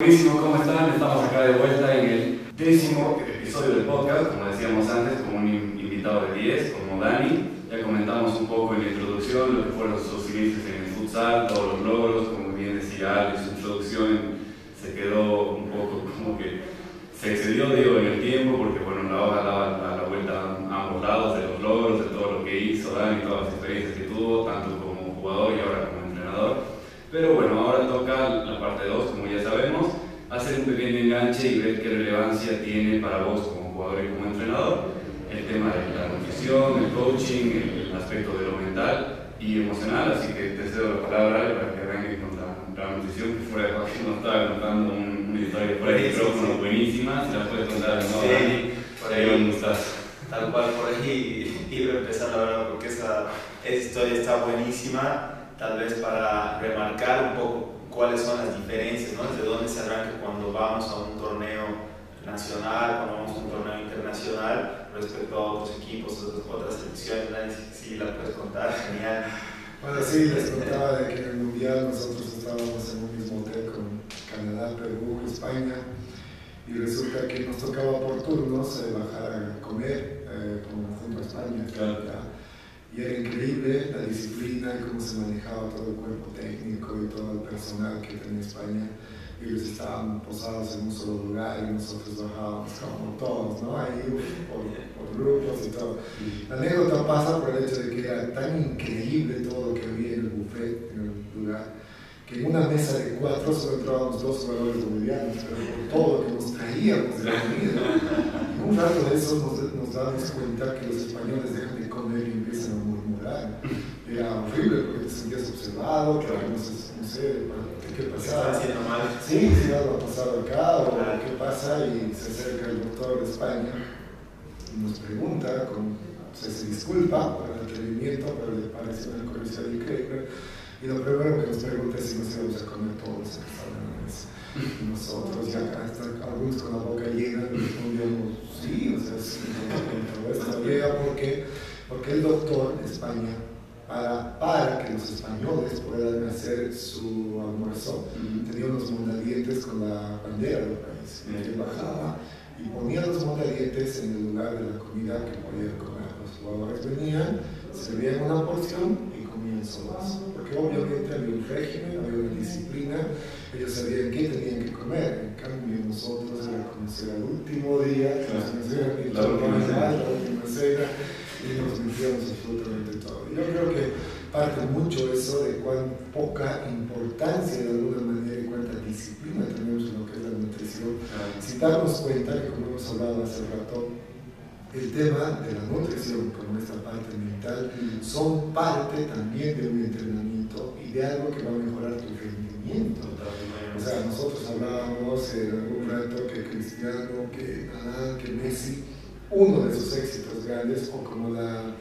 Buenísimo, ¿cómo están? Estamos acá de vuelta en el décimo episodio del podcast, como decíamos antes, con un invitado de 10, como Dani. Ya comentamos un poco en la introducción lo que fueron sus inicios en el futsal, todos los logros, como bien decía Alex, su introducción se quedó un poco como que se excedió digo, en el tiempo, porque bueno, la hoja daba la, vuelta a ambos lados de los logros, de todo lo que hizo Dani, todas las experiencias que tuvo, tanto como jugador y ahora como. Pero bueno, ahora toca la parte 2, como ya sabemos, hacer un pequeño enganche y ver qué relevancia tiene para vos como jugador y como entrenador el tema de la nutrición, el coaching, el aspecto de lo mental y emocional. Así que te cedo la palabra para que arranque con la, nutrición, que fuera de que nos estaba contando un, una historia por ahí, micrófono buenísima, si la puedes contar nuevo, sí, por ahí estás. Tal cual, por ahí iba a empezar la verdad, porque esa, esa historia está buenísima tal vez para remarcar un poco cuáles son las diferencias, ¿no? Desde dónde se arranca cuando vamos a un torneo nacional, cuando vamos a un torneo internacional, respecto a otros equipos, otras selecciones, si la puedes contar, genial. Bueno, sí, les contaba de que en el Mundial nosotros estábamos en un mismo hotel con Canadá, Perú, España, y resulta que nos tocaba por turnos eh, bajar a comer eh, como junto a España. Claro. Y era increíble la disciplina y cómo se manejaba todo el cuerpo técnico y todo el personal que tenía España. Ellos estaban posados en un solo lugar y nosotros bajábamos como todos, ¿no? Ahí por, por grupos y todo. La anécdota pasa por el hecho de que era tan increíble todo lo que había en el buffet, en el lugar, que en una mesa de cuatro solo entrábamos dos jugadores bolivianos, pero por todo lo que nos traíamos de comida. En un rato de eso nos, nos damos cuenta que los españoles dejan de comer y empiezan a murmurar. Era horrible porque te sentías observado, que no, sé, no sé qué pasaba. haciendo mal? Sí, si algo ha pasado acá o qué pasa y se acerca el doctor de España y nos pregunta, con, se disculpa por el atrevimiento, pero le parece una curiosidad increíble y lo primero que nos pregunta es si nos íbamos a comer todos. Y nosotros ya hasta algunos con la boca llena respondíamos, sí, o sea, sí, esto llega porque, porque el doctor de España, para, para que los españoles puedan hacer su almuerzo, tenía unos mondadientes con la bandera del país. Y él bajaba y ponía los mondadientes en el lugar de la comida que podían comer. Los jugadores venían, servían una porción y comían solos porque obviamente había un régimen, había una disciplina, ellos sabían qué tenían que comer, en cambio nosotros era como si era el último día, la, última cena. la última cena, y nos metíamos absolutamente todo. Yo creo que parte mucho eso de cuán poca importancia de alguna manera y cuánta disciplina tenemos en lo que es la nutrición, si damos cuenta que como hemos hablado hace rato, el tema de la nutrición, como esta parte mental, son parte también de un entrenamiento y de algo que va a mejorar tu rendimiento. O sea, nosotros hablábamos en algún rato que Cristiano, que que Messi, uno de sus éxitos grandes, o como la,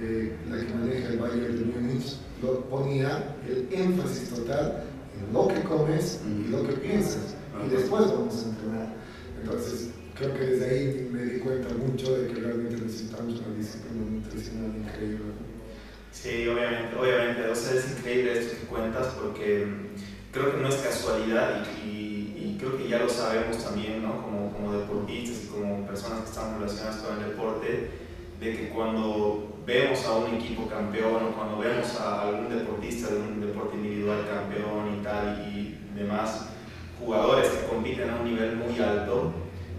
eh, la que maneja el Bayern de Múnich, lo ponía el énfasis total en lo que comes y lo que piensas. Y después vamos a entrenar. Entonces, creo que desde ahí me di cuenta mucho de que realmente necesitamos una disciplina nutricional increíble. Sí, obviamente, obviamente. O sea, es increíble esto que cuentas porque mm, creo que no es casualidad y, y, creo que ya lo sabemos también, ¿no? Como, como deportistas y como personas que estamos relacionadas con el deporte, de que cuando vemos a un equipo campeón o cuando vemos a algún deportista de un deporte individual campeón y tal y demás jugadores que compiten a un nivel muy alto,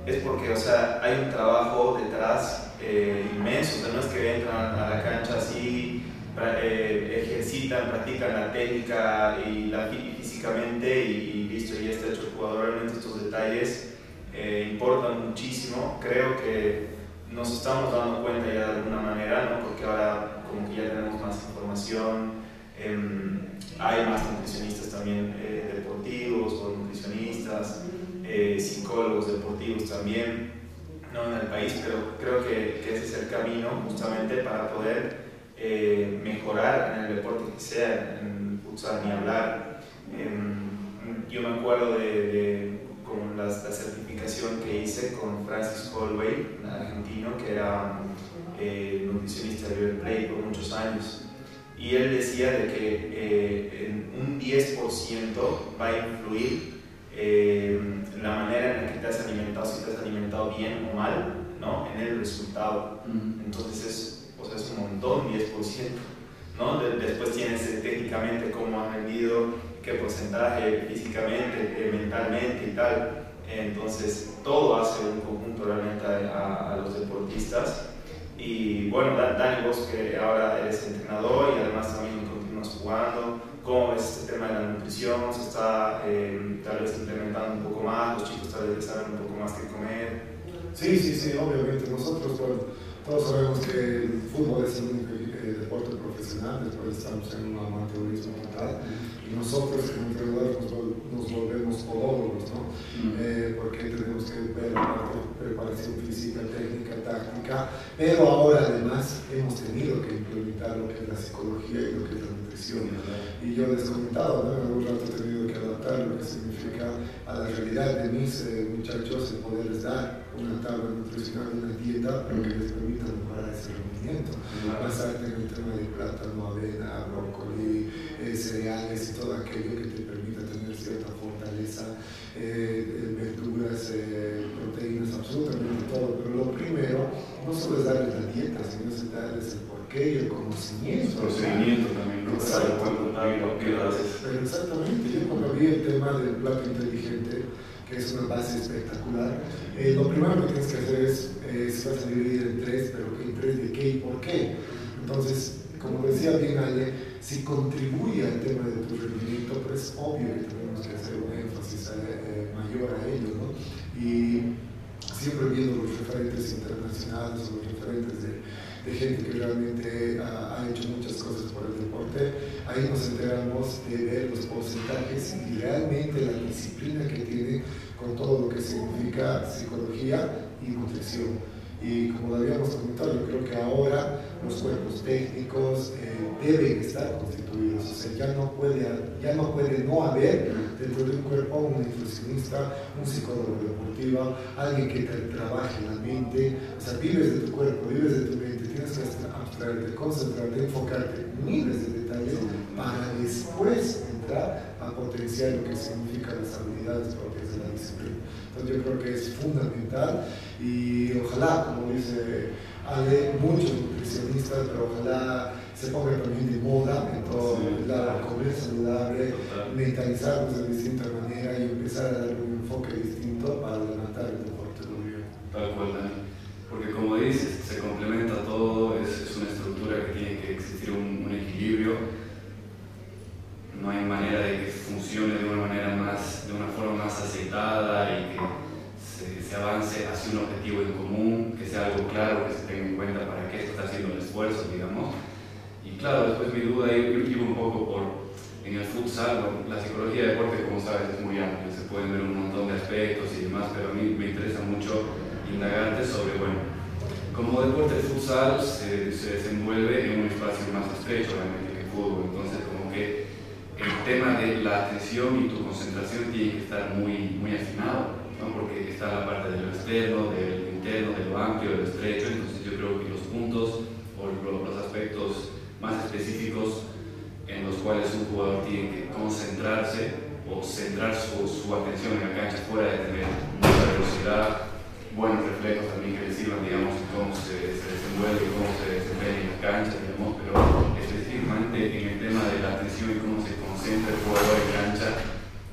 es porque, o sea, hay un trabajo detrás eh, inmenso, o sea, no es que entran a la cancha así, eh, ejercitan, practican la técnica y la físicamente y, y está hecho el jugador. Realmente estos detalles eh, importan muchísimo. Creo que nos estamos dando cuenta ya de alguna manera, ¿no? porque ahora como que ya tenemos más información, em, hay más nutricionistas también deportivos o nutricionistas. Eh, psicólogos deportivos también ¿no? en el país, pero creo que, que, ese es el camino justamente para poder eh, mejorar en el deporte que sea, en futsal ni hablar. Em, yo me acuerdo de, de con la, certificación que hice con Francis Holloway, un argentino que era eh, nutricionista de River Plate por muchos años. Y él decía de que en un 10% va a influir eh, la manera en la que te has alimentado, si te has alimentado bien o mal, ¿no? en el resultado. Entonces es, o sea, es un montón, 10%. ¿no? después tienes eh, técnicamente cómo has rendido, qué porcentaje físicamente, eh, mentalmente y tal. Entonces todo hace un conjunto realmente a, a los deportistas. Y bueno, Dani, vos que ahora eres entrenador y además también continúas jugando, ¿cómo ves este tema de la nutrición? ¿Se está eh, tal vez implementando un poco más? ¿Los chicos tal vez saben un poco más qué comer? Sí, sí, sí, obviamente. Nosotros, todos sabemos que el fútbol es el único eh, deporte profesional, después estamos en un amateurismo total y nosotros como entrenadores nos, volvemos podólogos, ¿no? Eh, porque tenemos que ver la parte de preparación física, técnica, táctica, pero ahora además hemos tenido que implementar lo que es la psicología y lo que es la nutrición. Y yo les comentaba, ¿no? en algún rato he tenido que adaptar lo que significa a la realidad de mis eh, muchachos el poderles dar una tabla nutricional, una dieta, pero que les permita mejorar ese rendimiento. Basarte en el tema de plátano, avena, brócoli, eh, cereales y todo aquello que te permita tener cierta fortaleza, eh, verduras, eh, proteínas, absolutamente todo. Pero lo primero no solo es darles la dieta, sino es darles el porqué y el conocimiento. El procedimiento también, ¿no? Pero exactamente, yo cuando vi el tema del plato inteligente, que es una base espectacular, lo primero que tienes que hacer es, se vas a dividir en tres, pero en tres de qué y por qué. Entonces, como decía bien Ale, si contribuye al tema de tu rendimiento, pues es obvio que tenemos que hacer un énfasis eh, mayor a ello, ¿no? Y siempre viendo los referentes internacionales, los referentes de, gente que realmente ha, ha, hecho muchas cosas por el nos enteramos de ver los porcentajes y realmente la disciplina que tiene con todo lo que significa psicología y nutrición. Y como lo habíamos comentado, yo creo que ahora los cuerpos técnicos eh, deben estar constituidos, o sea, ya no, puede, ya no puede no haber dentro de un cuerpo un nutricionista, un psicólogo deportivo, alguien que te trabaje la mente, o sea, vives de tu cuerpo, vives de tu mente, tienes que abstraerte, concentrarte, enfocarte en miles de detalles para después entrar a potenciar lo que significa las habilidades propias de la disciplina. Entonces yo creo que es fundamental y ojalá, como dice Ale, muchos nutricionistas, pero ojalá se ponga también de moda en todo el lado, comer saludable, mentalizarnos de distinta manera y empezar a darle un enfoque distinto para levantar el deporte. Tal cual. Porque como dices, se complementa todo, es, es, una estructura que tiene que existir un, un equilibrio. No hay manera de que funcione de una manera más, de una forma más aceitada y que se, avance hacia un objetivo en común, que sea algo claro, que se tenga en cuenta para qué se está haciendo el esfuerzo, digamos. Y claro, después mi duda iba un poco por, la psicología de deporte, como sabes, es muy amplia, se pueden ver un montón de aspectos y demás, pero a mí me interesa mucho indagarte sobre, bueno, como deporte de futsal se, se desenvuelve en un espacio más estrecho realmente que fútbol, entonces como que el tema de la atención y tu concentración tiene que estar muy, muy afinado porque está la parte de lo externo, del interno, de lo amplio, de lo estrecho, entonces yo creo que los puntos o los aspectos más específicos en los cuales un jugador tiene que concentrarse o centrar su, su atención en la cancha fuera de tener mucha velocidad, buenos reflejos también que le sirvan, digamos, cómo se, se desenvuelve, cómo se desempeña en la cancha, digamos, pero específicamente en el tema de la atención y cómo se concentra el jugador en cancha,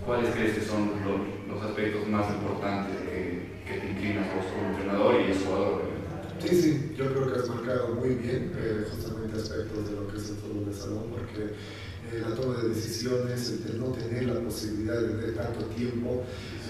¿cuáles crees que son los, aspectos más importantes que, que te inclinas como entrenador y el jugador? Sí, sí, yo creo que has marcado muy bien eh, justamente aspectos de lo salón, porque eh, la toma de decisiones, el no tener la posibilidad de, tanto tiempo,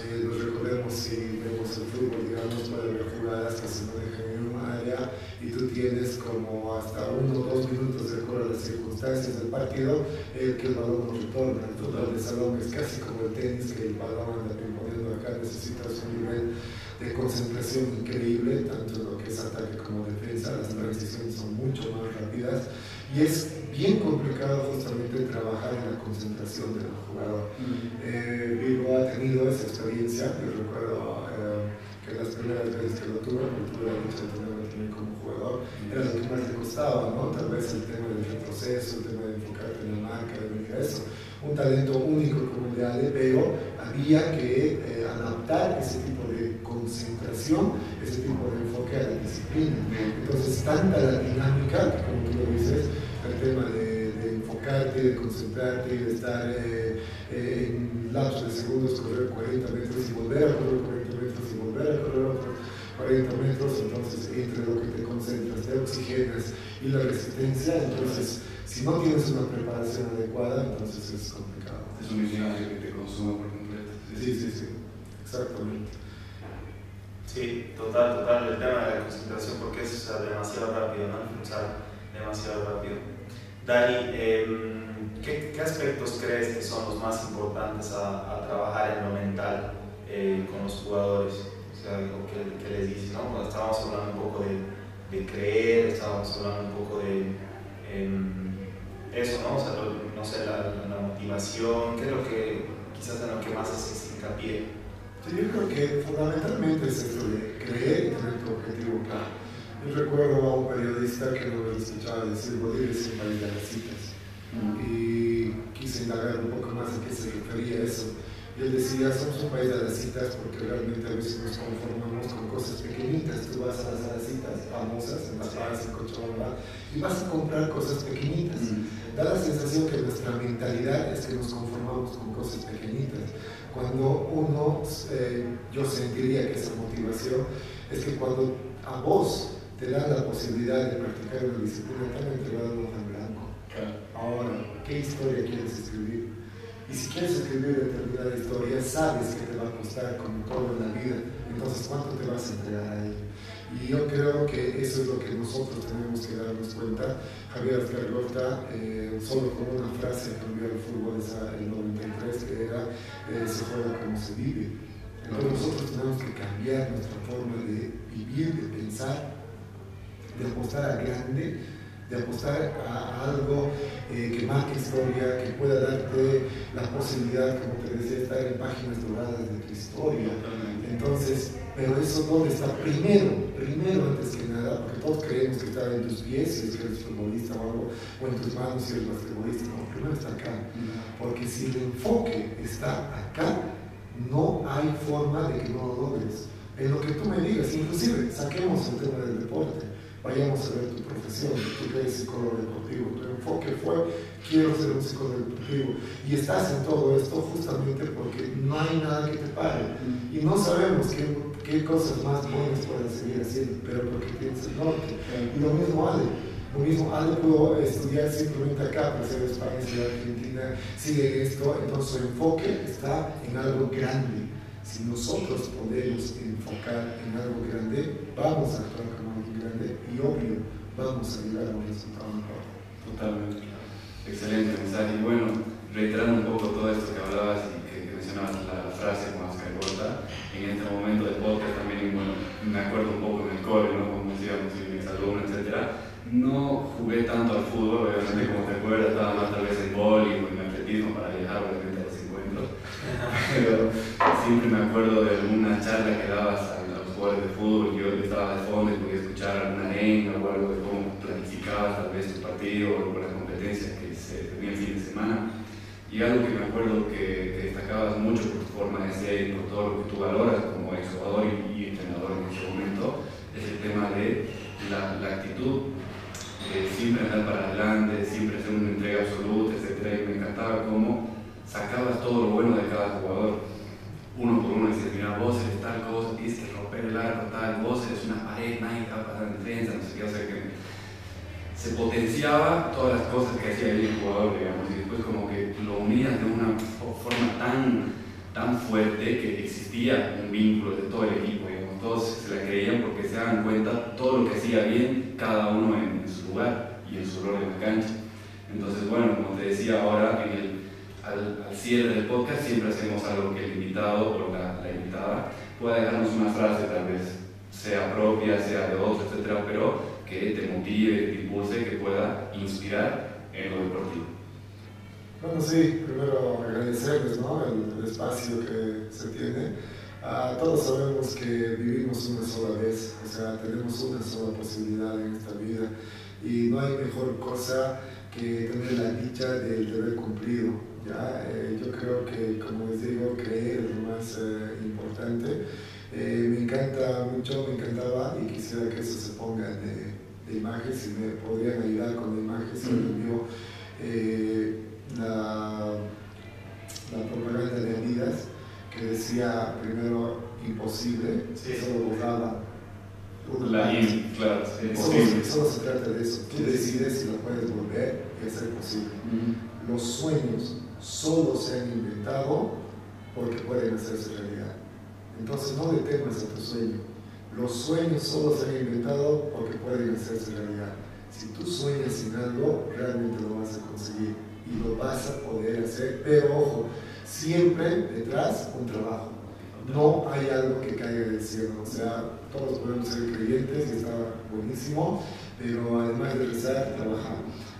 eh, nos recordemos si vemos el fútbol, digamos, puede haber jugadas que se manejan en un área y tú tienes como hasta uno o dos minutos de acuerdo a las circunstancias del partido, que el balón no retorna. El fútbol de salón es casi como el tenis, que el balón anda poniendo acá, necesitas un nivel de concentración increíble, tanto en lo que es ataque como defensa, las transiciones son mucho más rápidas y es bien complicado justamente trabajar en la concentración del jugador. Mm. Eh, ha tenido esa experiencia, yo recuerdo eh, que las primeras veces que lo tuve, porque tuve la de tenerlo también como jugador, era lo que más le costaba, ¿no? Tal vez el tema del retroceso, el tema de enfocarte en la marca, de venir a eso. Un talento único como el de Ale, pero había que eh, adaptar ese tipo de concentración, ese tipo de enfoque a la disciplina. Entonces, tanta la dinámica, como tú lo dices, el tema de, de enfocarte, de concentrarte de estar eh, eh, en lapsos de segundos, correr 40 metros y volver a correr 40 metros y volver a correr otros 40 metros, entonces entre lo que te concentras, te oxigenas y la resistencia, entonces si no tienes una preparación adecuada, entonces es complicado. Es un escenario que te consume por completo. Sí, sí, sí, exactamente. Sí, total, total, el tema de la concentración, porque es demasiado rápido, ¿no? Impulsar demasiado rápido. Dani, eh, ¿qué, ¿qué, aspectos crees que son los más importantes a, a trabajar en lo mental eh, con los jugadores? O sea, ¿qué, qué les dices? ¿no? Cuando estábamos hablando un poco de, de creer, estábamos hablando un poco de eh, eso, ¿no? O sea, lo, no sé, la, la, motivación, ¿qué es lo que quizás en lo que más haces hincapié? Yo creo que fundamentalmente es esto de creer y tener tu objetivo claro. Yo recuerdo a un periodista que nos escuchaba decir Bolivia es un país de las citas. Y quise indagar un poco más a qué se refería eso. Y él decía, somos un país de las citas porque realmente a veces nos conformamos con cosas pequeñitas. Tú vas a las citas famosas en La Paz, en Cochabamba, y vas a comprar cosas pequeñitas. Da la sensación que nuestra mentalidad es que nos conformamos con cosas pequeñitas. Cuando uno, eh, yo sentiría que esa motivación es que cuando a vos te dan la posibilidad de practicar una disciplina tan entregada en blanco. Ahora, ¿qué historia quieres escribir? Y si quieres escribir determinada historia, sabes que te va a costar como todo en la vida. Entonces, ¿cuánto te vas a entregar a ello? Y yo creo que eso es lo que nosotros tenemos que darnos cuenta. Javier Ascargota, eh, solo con una frase cambió el fútbol el 93, que era eh, se juega como se vive. Entonces nosotros tenemos que cambiar nuestra forma de vivir, de pensar, de apostar a grande, de apostar a algo eh, que marque historia, que pueda darte la posibilidad, como te decía, de estar en páginas doradas de tu historia. Entonces, pero eso dónde está primero, primero antes que nada, porque todos creemos que está en tus pies si eres futbolista o algo, o en tus manos si eres basquetbolista, no, primero está acá. Porque si el enfoque está acá, no hay forma de que no lo logres. En lo que tú me digas, inclusive saquemos el tema del deporte vayamos a ver tu profesión, tú que eres psicólogo deportivo, tu enfoque fue quiero ser un psicólogo deportivo y estás en todo esto justamente porque no hay nada que te pare y no sabemos qué, qué cosas más buenas puedes seguir haciendo, pero porque tienes el norte. Y lo mismo Ale, lo mismo Ale pudo estudiar simplemente acá, pero ser España, ser Argentina, sigue esto, entonces su enfoque está en algo grande. Si nosotros podemos enfocar en algo grande, vamos a actuar como algo grande y obvio, vamos a llegar a un resultado mejor. Totalmente. Excelente mensaje. Y bueno, reiterando un poco todo esto que hablabas y que, que mencionabas la, frase más que corta, en este momento del podcast también, bueno, me acuerdo un poco en el cole, ¿no? Como decíamos, en mis etc. No jugué tanto al fútbol, obviamente, como te acuerdas, estaba más tal vez en boli o en atletismo para viajar, obviamente, a los encuentros. Pero siempre me acuerdo de alguna charla que dabas a, los jugadores de fútbol, yo estaba de fondo y podía escuchar alguna lengua o algo de cómo planificabas tal vez tu partido o las competencias que se tenía el fin de semana. Y algo que me acuerdo que, que, destacabas mucho por tu forma de ser y por todo lo que tú valoras como exjugador y, y entrenador en ese momento, es el tema de la, la actitud, siempre andar para adelante, siempre hacer una entrega absoluta, etc. Y me encantaba cómo sacabas todo lo bueno de cada jugador. Uno por uno dices, mira, vos eres tal cosa, tienes que romper el arco, tal, vos eres una pared, nadie te va a pasar en defensa, no sé qué, o sea que se potenciaba todas las cosas que hacía el jugador, digamos, y después como que lo unías de una forma tan, tan fuerte que existía un vínculo de todo el equipo, digamos, todos se la creían porque se daban cuenta todo lo que hacía bien cada uno en, su lugar y en su rol en la cancha. Entonces, bueno, como te decía ahora, al, cierre del podcast siempre hacemos algo que el invitado o la, invitada pueda dejarnos una frase tal vez, sea propia, sea de otro, etcétera, pero que te motive, te impulse, que pueda inspirar en lo deportivo. Bueno, sí, primero agradecerles ¿no? el, el, espacio que se tiene. Todos sabemos que vivimos una sola vez, o sea, tenemos una sola posibilidad en esta vida y no hay mejor cosa que tener la dicha del deber cumplido. ¿ya? Eh, yo creo que, como les digo, creer es lo más eh, importante. Eh, me encanta mucho, me encantaba y quisiera que eso se ponga de, de imagen, si me podrían ayudar con la imagen, se me la, la propaganda de Adidas que decía primero imposible, Sí. solo borraba. La in, claro, sí, Solo, se trata de eso. Tú decides si lo puedes volver y hacer posible. Los sueños solo se han inventado porque pueden hacerse realidad. Entonces no le temas a tu sueño. Los sueños solo se han inventado porque pueden hacerse realidad. Si tú sueñas en algo, realmente lo vas a conseguir y lo vas a poder hacer. Pero ojo, siempre detrás un trabajo. No hay algo que caiga del cielo. O sea, todos podemos ser creyentes y está buenísimo, pero además de rezar, trabajar.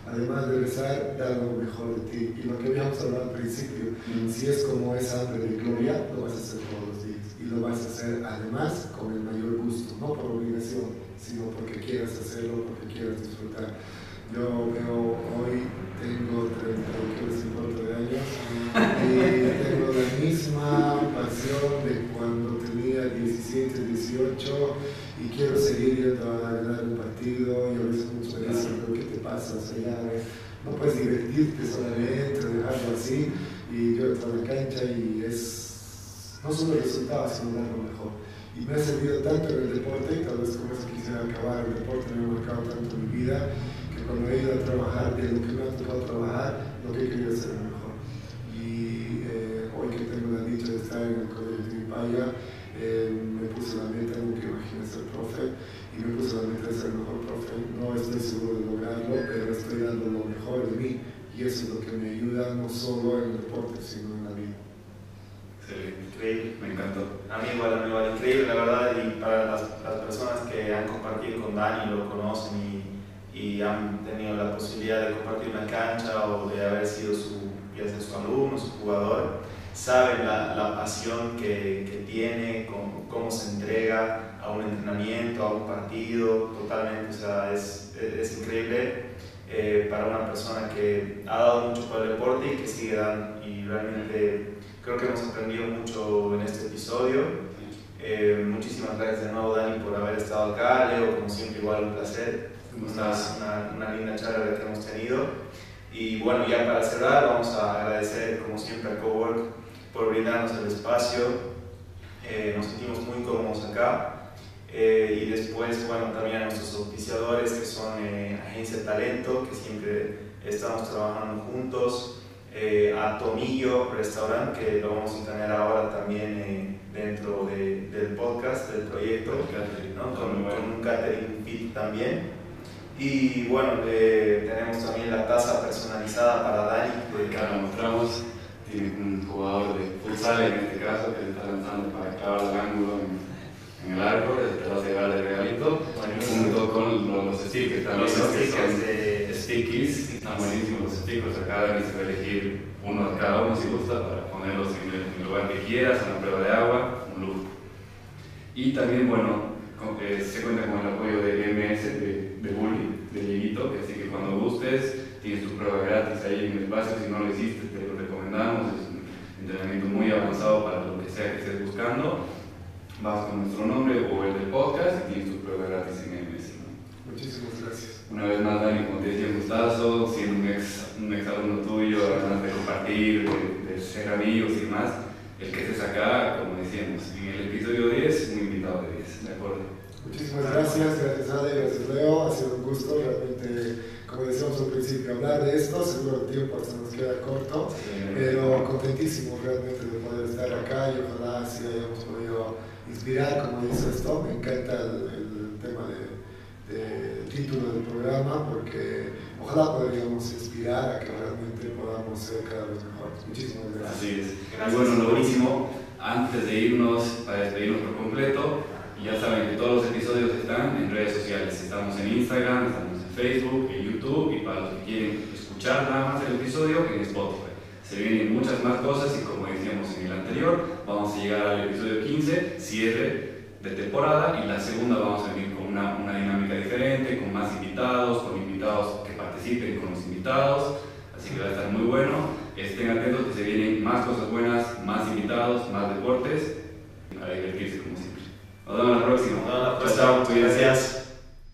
Además de rezar, dar lo mejor de ti. Y lo que habíamos hablado al principio, si es como esa hambre de gloria, lo vas a hacer todos los días. Y lo vas a hacer además con el mayor gusto, no por obligación, sino porque quieras hacerlo, porque quieras disfrutar. Yo veo hoy, tengo 34 de años y tengo la misma pasión de cuando tenía 17, 18 y quiero seguir yendo a ganar un partido y a veces muchos me dicen, pero ¿qué te pasa? O sea, ya, no puedes divertirte solamente, dejarlo así y yo entro a la cancha y es no solo el resultado, sino dar lo mejor. Y me ha servido tanto en el deporte, tal vez con eso quisiera acabar, el deporte me ha marcado tanto mi vida, que cuando he ido a trabajar, de lo que me ha tocado trabajar, lo que querido hacer mejor. Y eh, hoy que tengo la dicha de estar en el colegio de Paya, eh, me puse la meta, nunca imaginé ser profe, y me puse la meta de ser mejor profe. No estoy seguro de lograrlo, pero estoy dando lo mejor de mí, y eso es lo que me ayuda no solo en el deporte, sino en la vida. Excelente. Increíble. Me encantó. A mí igual, a mí igual, increíble la verdad y para las, las personas que han compartido con Dani, lo conocen y, y han tenido la posibilidad de compartir una cancha o de haber sido su, ya sea su alumno, su jugador, saben la, la pasión que, que tiene, cómo, cómo se entrega a un entrenamiento, a un partido, totalmente, o sea, es, es increíble eh, para una persona que ha dado mucho para el deporte y que sigue dando y realmente creo que hemos aprendido mucho en este episodio. Eh, muchísimas gracias de nuevo, Dani, por haber estado acá. Leo, como siempre, igual un placer. Una, una, una linda charla que hemos tenido. Y bueno, ya para cerrar, vamos a agradecer, como siempre, a Cowork por brindarnos el espacio. Eh, nos sentimos muy cómodos acá. Eh, y después, bueno, también a nuestros auspiciadores, que son eh, Agencia Talento, que siempre estamos trabajando juntos eh, a Tomillo Restaurant, que lo vamos a tener ahora también dentro de, del podcast, del proyecto, ¿no? con, con, un catering fit también. Y bueno, eh, tenemos también la taza personalizada para Dani. Que acá lo mostramos, tiene un jugador de futsal en este caso que está lanzando para clavar el ángulo en, en el arco, te va a llevar de regalito, junto con los, los stickers también. Los stickers de stickies, están buenísimos los stickers, acá Dani se va a elegir uno de cada uno si gusta para ponerlos en el, en el lugar que quieras, una prueba de agua, un lujo. Y también, bueno, con- eh, se cuenta con el apoyo de MS, de, de Bully, de Dieguito, así que cuando gustes, tienes tu prueba gratis ahí en el espacio, si no lo hiciste te lo recomendamos, es un entrenamiento muy avanzado para lo que sea que estés buscando. Vas con nuestro nombre o el del podcast y tienes tu prueba gratis en MS. ¿no? Muchísimas gracias. Una vez más, Dani, como te decía, un gustazo, siendo un ex, un ex alumno tuyo, además de compartir, de, de ser amigos y más, el que estés acá, como decíamos, en el episodio 10, un invitado de 10, ¿de acuerdo? Muchísimas gracias, gracias Ale, gracias Leo, ha sido un gusto realmente, como decíamos al principio, hablar de esto, seguro el tiempo se nos queda corto, pero contentísimo realmente de poder estar acá y ojalá así hayamos podido inspirar, como dice esto, me encanta el, el tema de, de título del programa porque ojalá podríamos inspirar a que realmente podamos ser cada vez mejores. Muchísimas gracias. Así es. Gracias. Y bueno, lo último, antes de irnos, para despedirnos por completo, ya saben que todos los episodios están en redes sociales. Estamos en Instagram, estamos en Facebook, en YouTube y para los que quieren escuchar nada más el episodio, en Spotify. Se vienen muchas más cosas y como decíamos en el anterior, vamos a llegar al episodio 15, cierre de temporada y la segunda vamos a venir con una, una dinámica diferente, con más invitados, con invitados que participen con los invitados, así que va a estar muy bueno. Estén atentos que se vienen más cosas buenas, más invitados, más deportes, para divertirse como siempre. Nos vemos la próxima. Nos vemos la Chao, chao, próxima. cuídense. Gracias.